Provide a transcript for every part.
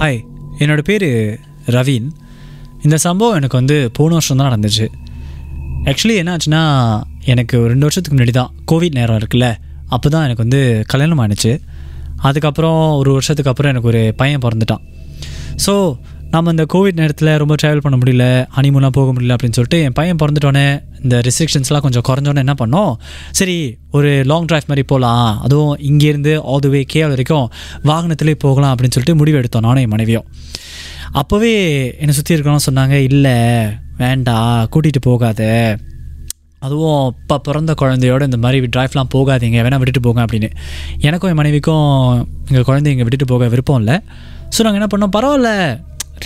Hi என்னோடய பேர் ravine. இந்த சம்பவம் எனக்கு வந்து போன வருஷம் தான் நடந்துச்சு. ஆக்சுவலி என்ன ஆச்சுன்னா எனக்கு ரெண்டு வருஷத்துக்கு முன்னாடி தான் கோவிட் நேரம் இருக்குல்ல அப்போ தான் எனக்கு வந்து கல்யாணம் ஆணுச்சு அதுக்கப்புறம் ஒரு வருஷத்துக்கு அப்புறம் எனக்கு ஒரு பையன் பிறந்துட்டான். ஸோ நம்ம இந்த கோவிட் நேரத்தில் ரொம்ப ட்ராவல் பண்ண முடியல ஹனிமூலாம் போக முடியல அப்படின்னு சொல்லிட்டு என் பையன் பிறந்துட்டோன்னே இந்த ரெஸ்ட்ரிக்ஷன்ஸ்லாம் கொஞ்சம் குறைஞ்சோன்னே என்ன பண்ணோம் சரி ஒரு லாங் ட்ரைவ் மாதிரி போகலாம் அதுவும் இங்கேருந்து ஆல் தி வே கேவல் வரைக்கும் வாகனத்திலே போகலாம் அப்படின்னு சொல்லிட்டு முடிவு எடுத்தோம் நானும் என் மனைவியும். அப்போவே என்னை சுற்றி இருக்கணும் சொன்னாங்க இல்லை வேண்டாம் கூட்டிகிட்டு போகாத. அதுவும் இப்போ பிறந்த குழந்தையோட இந்த மாதிரி ட்ரைவ்லாம் போகாதீங்க வேணால் விட்டுட்டு போங்க அப்படின்னு. எனக்கும் என் மனைவிக்கும் எங்கள் குழந்தைங்க விட்டுட்டு போக விருப்பம் இல்லை. ஸோ நாங்கள் என்ன பண்ணோம் பரவாயில்ல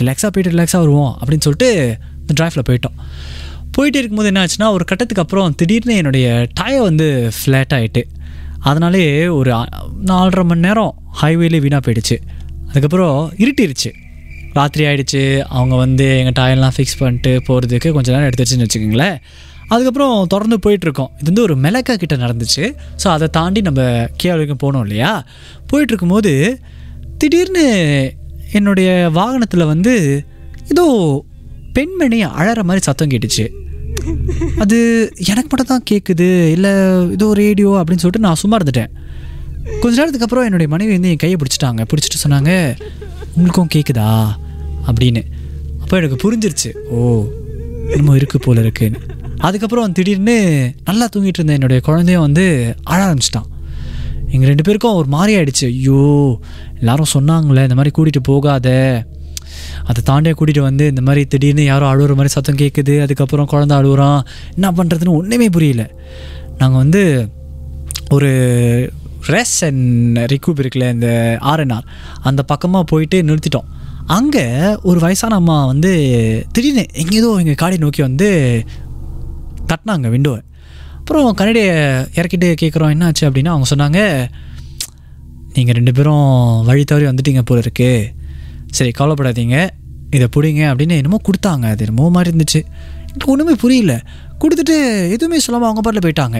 ரிலாக்ஸாக போயிட்டு ரிலாக்ஸாக வருவோம் அப்படின்னு சொல்லிட்டு இந்த ட்ரைவில் போயிட்டோம். போயிட்டு இருக்கும்போது என்ன ஆச்சுன்னா ஒரு கட்டத்துக்கு அப்புறம் திடீர்னு என்னுடைய டயர் வந்து ஃப்ளாட் ஆகிட்டு அதனாலே ஒரு நாலரை மணி நேரம் ஹைவேலே வீணாக போயிடுச்சு. அதுக்கப்புறம் இருட்டிருச்சு. ராத்திரி ஆகிடுச்சு அவங்க வந்து எங்கள் டயர்லாம் ஃபிக்ஸ் பண்ணிட்டு போகிறதுக்கு கொஞ்சம் நேரம் எடுத்துருச்சுன்னு வச்சுக்கோங்களேன். அதுக்கப்புறம் தொடர்ந்து போயிட்டுருக்கோம் இது வந்து ஒரு மெலக்கா கிட்ட நடந்துச்சு. ஸோ அதை தாண்டி நம்ம கீழே வரைக்கும் போனோம் இல்லையா? போயிட்டுருக்கும்போது திடீர்னு என்னுடைய வாகனத்தில் வந்து ஏதோ பெண்மணி அழற மாதிரி சத்தம் கேட்டுச்சு. அது எனக்கு மட்டும் தான் கேட்குது இல்லை ஏதோ ரேடியோ அப்படின்னு சொல்லிட்டு நான் சும்மா இருந்துட்டேன். கொஞ்ச நேரத்துக்கு அப்புறம் என்னுடைய மனைவி வந்து என் கையை பிடிச்சிட்டாங்க பிடிச்சிட்டு சொன்னாங்க உங்களுக்கும் கேட்குதா அப்படின்னு. அப்போ எனக்கு புரிஞ்சிருச்சு ஓ என்னமோ இருக்கு போல இருக்குன்னு. அதுக்கப்புறம் திடீர்னு நல்லா தூங்கிட்டு இருந்த என்னுடைய குழந்தையும் வந்து அழ ஆரம்பிச்சிட்டான். எங்கள் ரெண்டு பேருக்கும் ஒரு மாதிரி ஆயிடுச்சு. ஐயோ எல்லாரும் சொன்னாங்களே இந்த மாதிரி கூட்டிகிட்டு போகாத. அதை தாண்டியே கூட்டிகிட்டு வந்து இந்த மாதிரி திடீர்னு யாரோ அழுகிற மாதிரி சத்தம் கேட்குது அதுக்கப்புறம் குழந்தை அழுகுறான் என்ன பண்ணுறதுன்னு ஒன்றுமே புரியல. நாங்கள் வந்து ஒரு ரெஸ் அண்ட் ரிக்யூப் இருக்குல்ல இந்த ஆர்என்ஆர் அந்த பக்கமாக போயிட்டு நிறுத்திட்டோம். அங்கே ஒரு வயசான அம்மா வந்து திடீர்னு எங்கேதோ எங்கள் காடி நோக்கி வந்து தட்டினாங்க விண்டோவை அப்புறம் கன்னடியை இறக்கிட்டு கேட்குறோம் என்னாச்சு அப்படின்னா அவங்க சொன்னாங்க நீங்கள் ரெண்டு பேரும் வழி தவறி வந்துட்டீங்க போல இருக்கு. சரி கவலைப்படாதீங்க. இதை பிடிங்க அப்படின்னு என்னமோ கொடுத்தாங்க. அது என்னமோ மாதிரி இருந்துச்சு. எனக்கு ஒன்றுமே புரியல. கொடுத்துட்டு எதுவுமே சொல்லாமல் அவங்க பாட்டில் போயிட்டாங்க.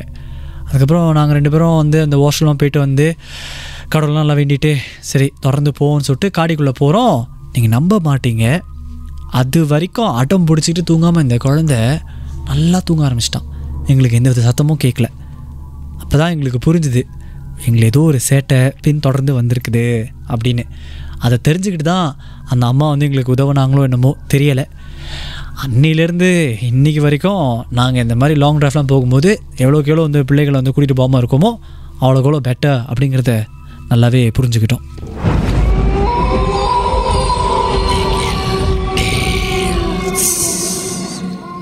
அதுக்கப்புறம் நாங்கள் ரெண்டு பேரும் வந்து அந்த வாஷ்ரூம்லாம் போயிட்டு வந்து கடவுள்லாம் நல்லா வேண்டிட்டு சரி தொடர்ந்து போவோம்னு சொல்லிட்டு காடிக்குள்ளே போகிறோம் நீங்கள் நம்ப மாட்டீங்க. அது வரைக்கும் அடம் பிடிச்சிக்கிட்டு தூங்காமல் இந்த குழந்தை நல்லா தூங்க ஆரம்பிச்சிட்டான். எங்களுக்கு எந்த வித சத்தமும் கேட்கல அப்போ தான் எங்களுக்கு புரிஞ்சுது எங்களை ஏதோ ஒரு சேட்டை பின் தொடர்ந்து வந்திருக்குது அப்படின்னு. அதை தெரிஞ்சுக்கிட்டு தான் அந்த அம்மா வந்து எங்களுக்கு உதவுனாங்களோ என்னமோ தெரியலை. அன்னிலேருந்து இன்னைக்கு வரைக்கும் நாங்கள் இந்த மாதிரி லாங் ட்ரைவ்லாம் போகும்போது எவ்வளோக்கு எவ்வளோ வந்து பிள்ளைகளை வந்து கூட்டிகிட்டு போகாமல் இருக்கோமோ அவ்வளோக்கு எவ்வளோ பெட்டர் அப்படிங்கிறத நல்லாவே புரிஞ்சுக்கிட்டோம்.